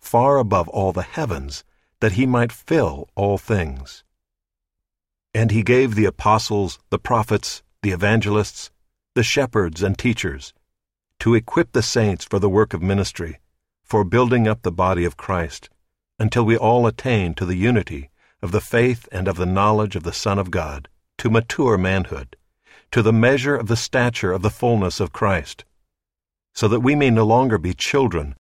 far above all the heavens, that he might fill all things. And he gave the apostles, the prophets, the evangelists, the shepherds and teachers, to equip the saints for the work of ministry, for building up the body of Christ, until we all attain to the unity of the faith and of the knowledge of the Son of God, to mature manhood, to the measure of the stature of the fullness of Christ, so that we may no longer be children